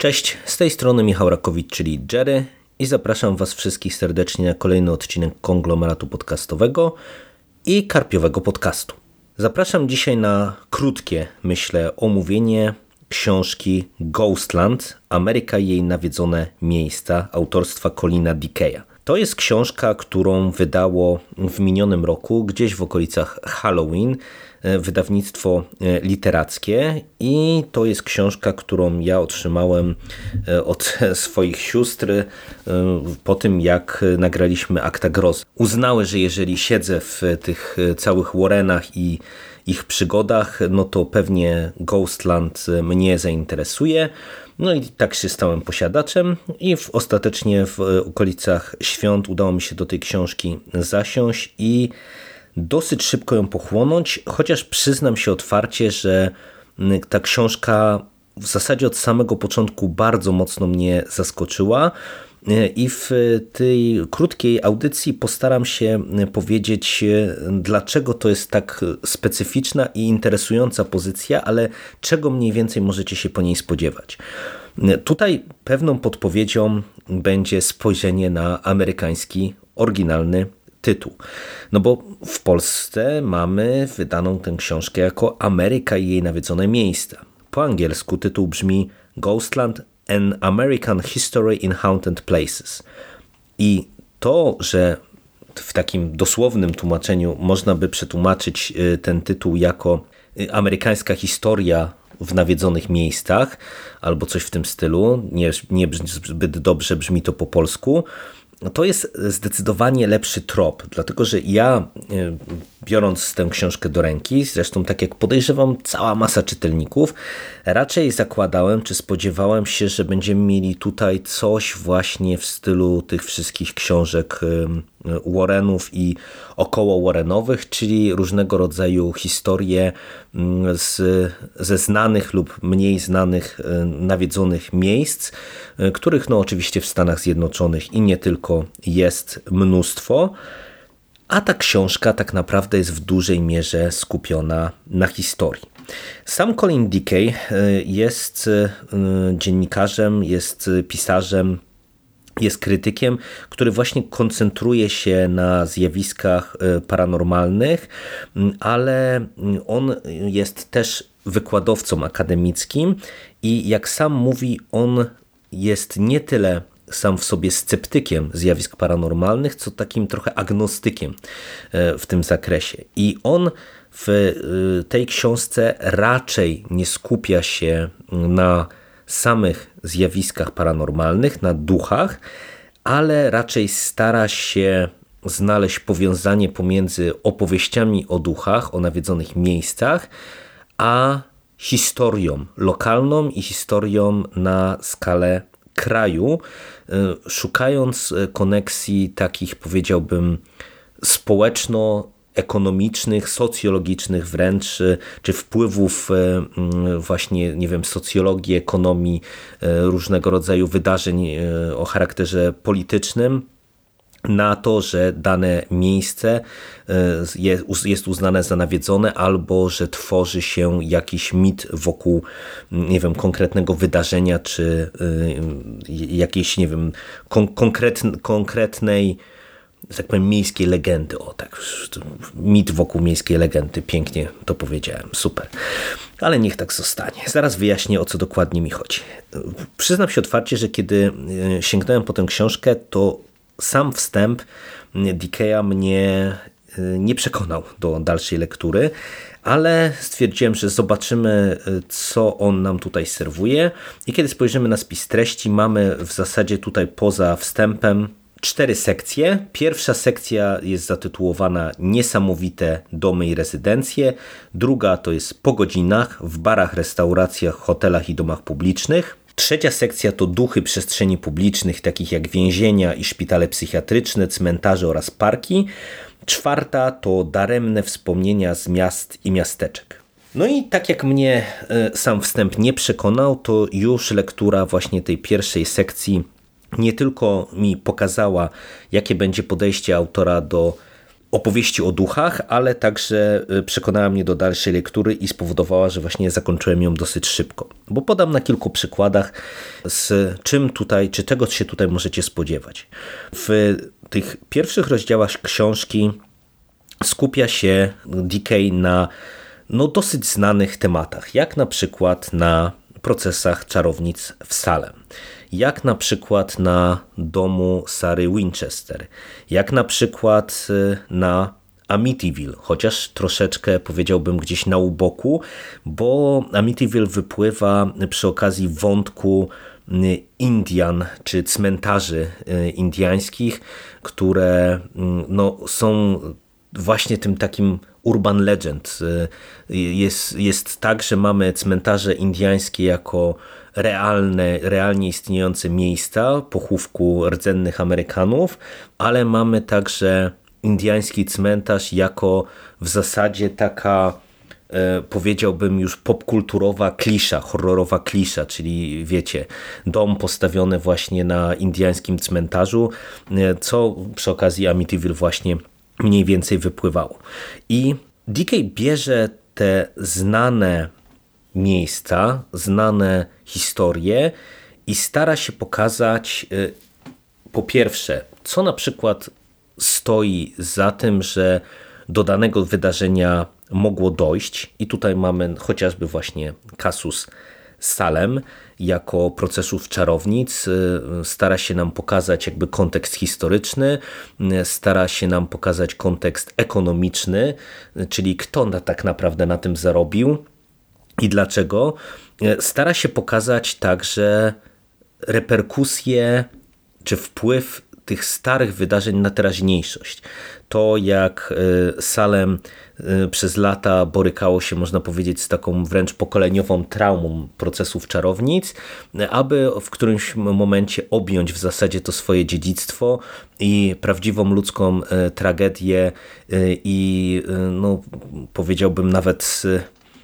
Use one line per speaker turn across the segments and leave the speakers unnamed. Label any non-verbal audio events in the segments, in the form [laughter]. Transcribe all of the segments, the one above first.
Cześć, z tej strony Michał Rakowicz, czyli Jerry i zapraszam Was wszystkich serdecznie na kolejny odcinek konglomeratu podcastowego i karpiowego podcastu. Zapraszam dzisiaj na krótkie, myślę, omówienie książki Ghostland Ameryka i jej nawiedzone miejsca autorstwa Colina Dickeya. To jest książka, którą wydało w minionym roku, gdzieś w okolicach Halloween, e, wydawnictwo e, literackie i to jest książka, którą ja otrzymałem e, od [laughs] swoich sióstr po tym, jak nagraliśmy Akta Groz. Uznały, że jeżeli siedzę w tych całych Warrenach i ich przygodach, no to pewnie Ghostland mnie zainteresuje. No i tak się stałem posiadaczem i w, ostatecznie w okolicach świąt udało mi się do tej książki zasiąść i dosyć szybko ją pochłonąć, chociaż przyznam się otwarcie, że ta książka w zasadzie od samego początku bardzo mocno mnie zaskoczyła. I w tej krótkiej audycji postaram się powiedzieć, dlaczego to jest tak specyficzna i interesująca pozycja, ale czego mniej więcej możecie się po niej spodziewać. Tutaj pewną podpowiedzią będzie spojrzenie na amerykański oryginalny tytuł. No bo w Polsce mamy wydaną tę książkę jako Ameryka i jej nawiedzone miejsca. Po angielsku tytuł brzmi Ghostland An American History in Haunted Places. I to, że w takim dosłownym tłumaczeniu można by przetłumaczyć y, ten tytuł jako y, amerykańska historia w nawiedzonych miejscach albo coś w tym stylu, nie, nie zbyt dobrze brzmi to po polsku, to jest zdecydowanie lepszy trop, dlatego że ja e, biorąc tę książkę do ręki, zresztą tak jak podejrzewam cała masa czytelników, raczej zakładałem czy spodziewałem się, że będziemy mieli tutaj coś właśnie w stylu tych wszystkich książek Warrenów i około Warrenowych, czyli różnego rodzaju historie z, ze znanych lub mniej znanych e, nawiedzonych miejsc, e, których no oczywiście w Stanach Zjednoczonych i nie tylko jest mnóstwo. A ta książka tak naprawdę jest w dużej mierze skupiona na historii. Sam Colin Dickey e, jest dziennikarzem, jest pisarzem jest krytykiem, który właśnie koncentruje się na zjawiskach e, paranormalnych, ale on jest też wykładowcą akademickim i jak sam mówi, on jest nie tyle sam w sobie sceptykiem zjawisk paranormalnych, co takim trochę agnostykiem e, w tym zakresie. I on w e, tej książce raczej nie skupia się na samych zjawiskach paranormalnych, na duchach, ale raczej stara się znaleźć powiązanie pomiędzy opowieściami o duchach, o nawiedzonych miejscach, a historią lokalną i historią na skalę kraju, y, szukając koneksji takich, powiedziałbym, społeczno ekonomicznych, socjologicznych wręcz, e, czy wpływów e, właśnie, nie wiem, socjologii, ekonomii, e, różnego rodzaju wydarzeń o charakterze politycznym na to, że dane miejsce jest uznane za nawiedzone albo że tworzy się jakiś mit wokół, nie wiem, konkretnego wydarzenia czy jakiejś, nie wiem, konkretnej tak powiem, miejskiej legendy. O tak, mit wokół miejskiej legendy. Pięknie to powiedziałem. Super. Ale niech tak zostanie. Zaraz wyjaśnię, o co dokładnie mi chodzi. Przyznam się otwarcie, że kiedy e, sięgnąłem po tę książkę, to sam wstęp Dickeya mnie e, nie przekonał do dalszej lektury, ale stwierdziłem, że zobaczymy, e, co on nam tutaj serwuje. I kiedy spojrzymy na spis treści, mamy w zasadzie tutaj poza wstępem cztery sekcje. Pierwsza sekcja jest zatytułowana Niesamowite domy i rezydencje. Druga to jest po godzinach w barach, restauracjach, hotelach i domach publicznych. Trzecia sekcja to duchy przestrzeni publicznych, takich jak więzienia i szpitale psychiatryczne, cmentarze oraz parki. Czwarta to daremne wspomnienia z miast i miasteczek. No i tak jak mnie e, sam wstęp nie przekonał, to już lektura właśnie tej pierwszej sekcji nie tylko mi pokazała, jakie będzie podejście autora do opowieści o duchach, ale także przekonała mnie do dalszej lektury i spowodowała, że właśnie zakończyłem ją dosyć szybko. Bo podam na kilku przykładach, z czym tutaj, czy tego się tutaj możecie spodziewać. W tych pierwszych rozdziałach książki skupia się DK na no, dosyć znanych tematach, jak na przykład na procesach czarownic w Salem, jak na przykład na domu Sary Winchester, jak na przykład y, na Amityville, chociaż troszeczkę powiedziałbym gdzieś na uboku, bo Amityville wypływa przy okazji wątku y, Indian czy cmentarzy y, indiańskich, które no, są właśnie tym takim urban legend. Jest, jest tak, że mamy cmentarze indiańskie jako realne, realnie istniejące miejsca pochówku rdzennych Amerykanów, ale mamy także indiański cmentarz jako w zasadzie taka e, powiedziałbym już popkulturowa klisza, horrorowa klisza, czyli wiecie, dom postawiony właśnie na indiańskim cmentarzu, e, co przy okazji Amityville właśnie mniej więcej wypływało. I DK bierze te znane miejsca, znane historie i stara się pokazać y, po pierwsze, co na przykład stoi za tym, że do danego wydarzenia mogło dojść i tutaj mamy chociażby właśnie kasus Salem jako procesów czarownic. Y, stara się nam pokazać jakby kontekst historyczny, y, stara się nam pokazać kontekst ekonomiczny, czyli kto na, tak naprawdę na tym zarobił i dlaczego. Y, stara się pokazać także reperkusje czy wpływ tych starych wydarzeń na teraźniejszość. To jak Salem Y, przez lata borykało się, można powiedzieć, z taką wręcz pokoleniową traumą procesów czarownic, aby w którymś momencie objąć w zasadzie to swoje dziedzictwo i prawdziwą ludzką y, tragedię y, i no, powiedziałbym nawet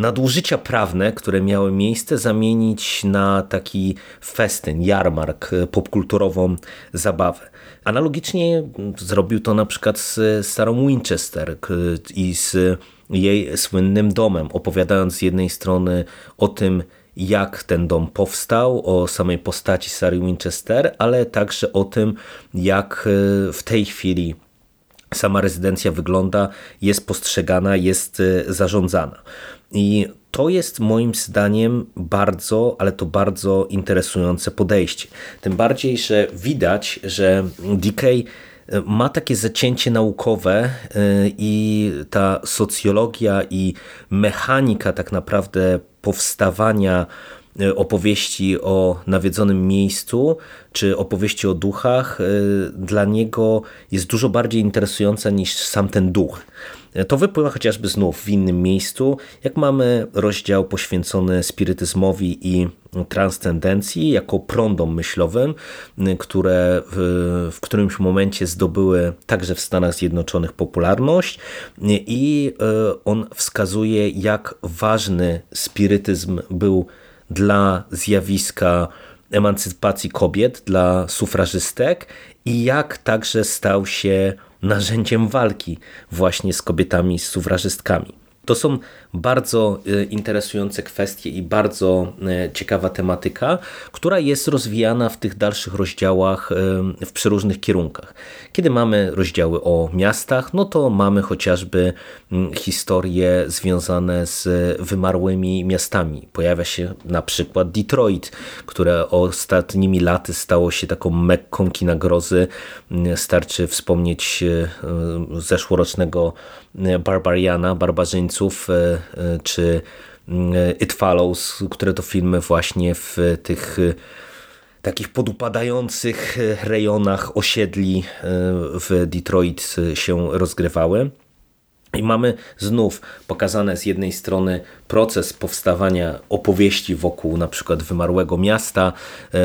nadużycia prawne, które miały miejsce, zamienić na taki festyn, jarmark, popkulturową zabawę. Analogicznie zrobił to na przykład z Sarą Winchester i z jej słynnym domem, opowiadając z jednej strony o tym, jak ten dom powstał, o samej postaci Sary Winchester, ale także o tym, jak w tej chwili sama rezydencja wygląda, jest postrzegana, jest zarządzana. I to jest moim zdaniem bardzo, ale to bardzo interesujące podejście. Tym bardziej, że widać, że DK e, ma takie zacięcie naukowe e, i ta socjologia i mechanika tak naprawdę powstawania opowieści o nawiedzonym miejscu, czy opowieści o duchach, dla niego jest dużo bardziej interesująca niż sam ten duch. To wypływa chociażby znów w innym miejscu, jak mamy rozdział poświęcony spirytyzmowi i transcendencji jako prądom myślowym, które w, w którymś momencie zdobyły także w Stanach Zjednoczonych popularność i e, on wskazuje jak ważny spirytyzm był dla zjawiska emancypacji kobiet, dla sufrażystek i jak także stał się narzędziem walki właśnie z kobietami, z sufrażystkami. To są bardzo e, interesujące kwestie i bardzo e, ciekawa tematyka, która jest rozwijana w tych dalszych rozdziałach e, w przeróżnych kierunkach. Kiedy mamy rozdziały o miastach, no to mamy chociażby historie związane z wymarłymi miastami. Pojawia się na przykład Detroit, które ostatnimi laty stało się taką mekką kina grozy. Starczy wspomnieć zeszłorocznego Barbariana, Barbarzyńców, czy mm, It Follows, które to filmy właśnie w tych takich podupadających rejonach osiedli w Detroit się rozgrywały. I mamy znów pokazane z jednej strony proces powstawania opowieści wokół na przykład wymarłego miasta,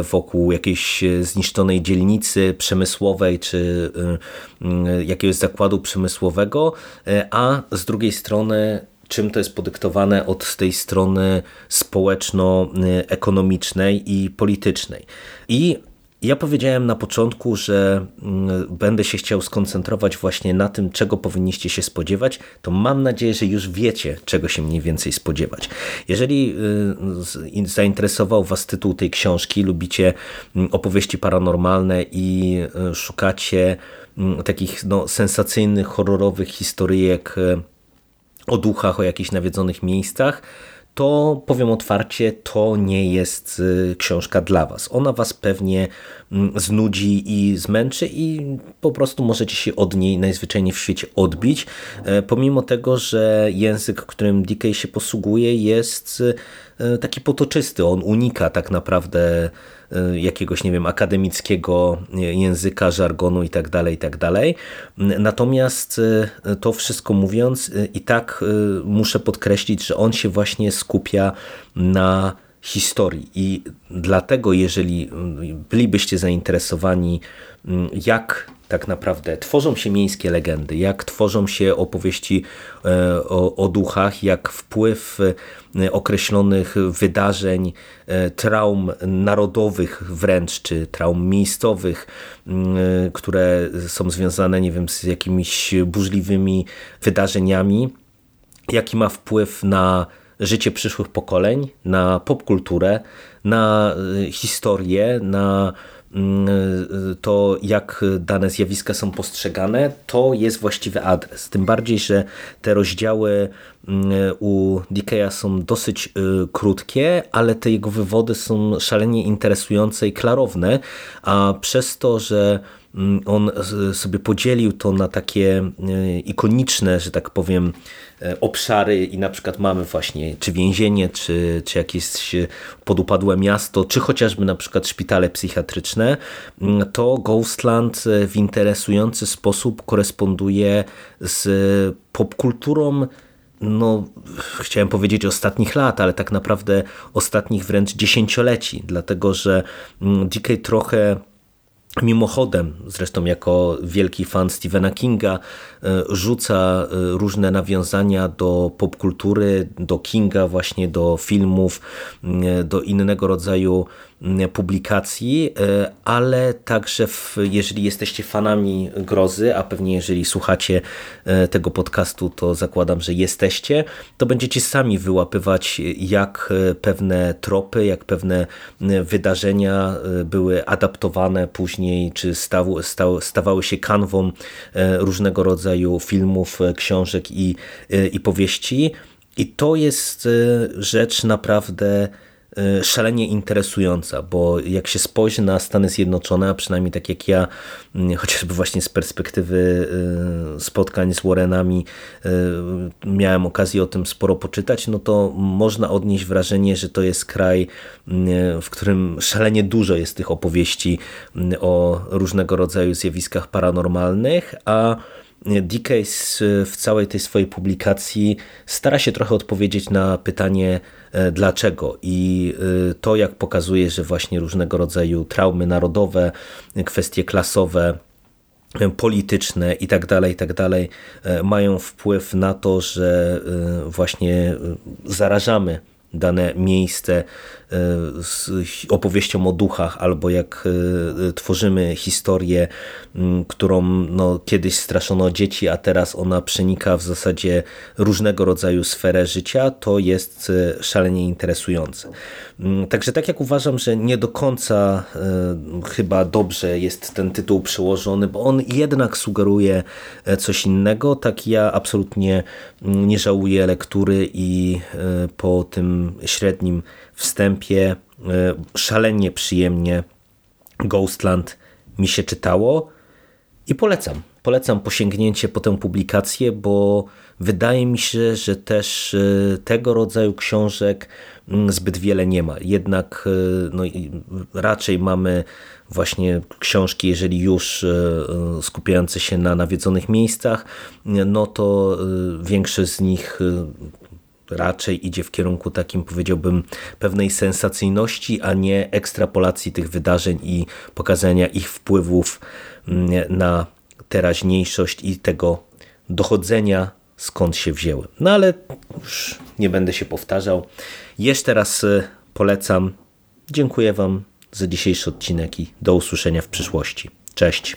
y, wokół jakiejś zniszczonej dzielnicy przemysłowej czy jakiegoś zakładu przemysłowego, a z drugiej strony czym to jest podyktowane od tej strony społeczno-ekonomicznej i politycznej. I Ja powiedziałem na początku, że mm, będę się chciał skoncentrować właśnie na tym, czego powinniście się spodziewać, to mam nadzieję, że już wiecie, czego się mniej więcej spodziewać. Jeżeli y, zainteresował Was tytuł tej książki, lubicie mm, opowieści paranormalne i y, szukacie mm, takich no, sensacyjnych, horrorowych historyjek y, o duchach, o jakichś nawiedzonych miejscach, to powiem otwarcie, to nie jest y, książka dla Was. Ona Was pewnie mm, znudzi i zmęczy i po prostu możecie się od niej najzwyczajniej w świecie odbić, e, pomimo tego, że język, którym DK się posługuje jest e, taki potoczysty. On unika tak naprawdę Y, jakiegoś, nie wiem, akademickiego języka, żargonu i tak dalej, i tak. Natomiast y, to wszystko mówiąc, y, i tak muszę podkreślić, że on się właśnie skupia na historii i dlatego jeżeli bylibyście zainteresowani jak tak naprawdę tworzą się miejskie legendy, jak tworzą się opowieści e, o, o duchach, jak wpływ e, określonych wydarzeń, e, traum narodowych wręcz, czy traum miejscowych, które są związane, nie wiem, z jakimiś burzliwymi wydarzeniami, jaki ma wpływ na życie przyszłych pokoleń, na popkulturę, na historię, na Mm, to, jak dane zjawiska są postrzegane, to jest właściwy adres. Tym bardziej, że te rozdziały mm, u Dikeya są dosyć y, krótkie, ale te jego wywody są szalenie interesujące i klarowne, a przez to, że on sobie podzielił to na takie y, ikoniczne, że tak powiem, E, obszary i na przykład mamy właśnie czy więzienie, czy, czy jakieś podupadłe miasto, czy chociażby na przykład szpitale psychiatryczne, mm, to Ghostland e, w interesujący sposób koresponduje z popkulturą no, chciałem powiedzieć ostatnich lat, ale tak naprawdę ostatnich wręcz dziesięcioleci, dlatego że mm, DK trochę Mimochodem, zresztą jako wielki fan Stephena Kinga, e, rzuca e, różne nawiązania do popkultury, do Kinga, właśnie do filmów, e, do innego rodzaju publikacji, e, ale także w, jeżeli jesteście fanami grozy, a pewnie jeżeli słuchacie e, tego podcastu, to zakładam, że jesteście, to będziecie sami wyłapywać, jak e, pewne tropy, jak pewne wydarzenia były adaptowane później, czy staw, staw, stawały się kanwą różnego rodzaju filmów, książek i, i powieści. I to jest rzecz naprawdę szalenie interesująca, bo jak się spojrzy na Stany Zjednoczone, a przynajmniej tak jak ja, mm, chociażby właśnie z perspektywy y, spotkań z Warrenami y, miałem okazję o tym sporo poczytać, no to można odnieść wrażenie, że to jest kraj, w którym szalenie dużo jest tych opowieści o różnego rodzaju zjawiskach paranormalnych, a Dickens w całej tej swojej publikacji stara się trochę odpowiedzieć na pytanie e, dlaczego. I e, to jak pokazuje, że właśnie różnego rodzaju traumy narodowe, kwestie klasowe, e, polityczne i tak dalej, i tak dalej mają wpływ na to, że właśnie zarażamy dane miejsce E, z opowieścią o duchach, albo jak e, tworzymy historię, którą no, kiedyś straszono dzieci, a teraz ona przenika w zasadzie różnego rodzaju sferę życia, to jest e, szalenie interesujące. Także tak jak uważam, że nie do końca chyba dobrze jest ten tytuł przełożony, bo on jednak sugeruje coś innego, tak ja absolutnie nie żałuję lektury i po tym średnim wstępie e, szalenie przyjemnie Ghostland mi się czytało i polecam. Polecam posięgnięcie po tę publikację, bo wydaje mi się, że też e, tego rodzaju książek mm, zbyt wiele nie ma. Jednak e, no, raczej mamy właśnie książki, jeżeli już skupiające się na nawiedzonych miejscach, no to większość z nich raczej idzie w kierunku takim, powiedziałbym, pewnej sensacyjności, a nie ekstrapolacji tych wydarzeń i pokazania ich wpływów mm, na teraźniejszość i tego dochodzenia, skąd się wzięły. No ale już nie będę się powtarzał. Jeszcze raz y, polecam. Dziękuję Wam za dzisiejszy odcinek i do usłyszenia w przyszłości. Cześć.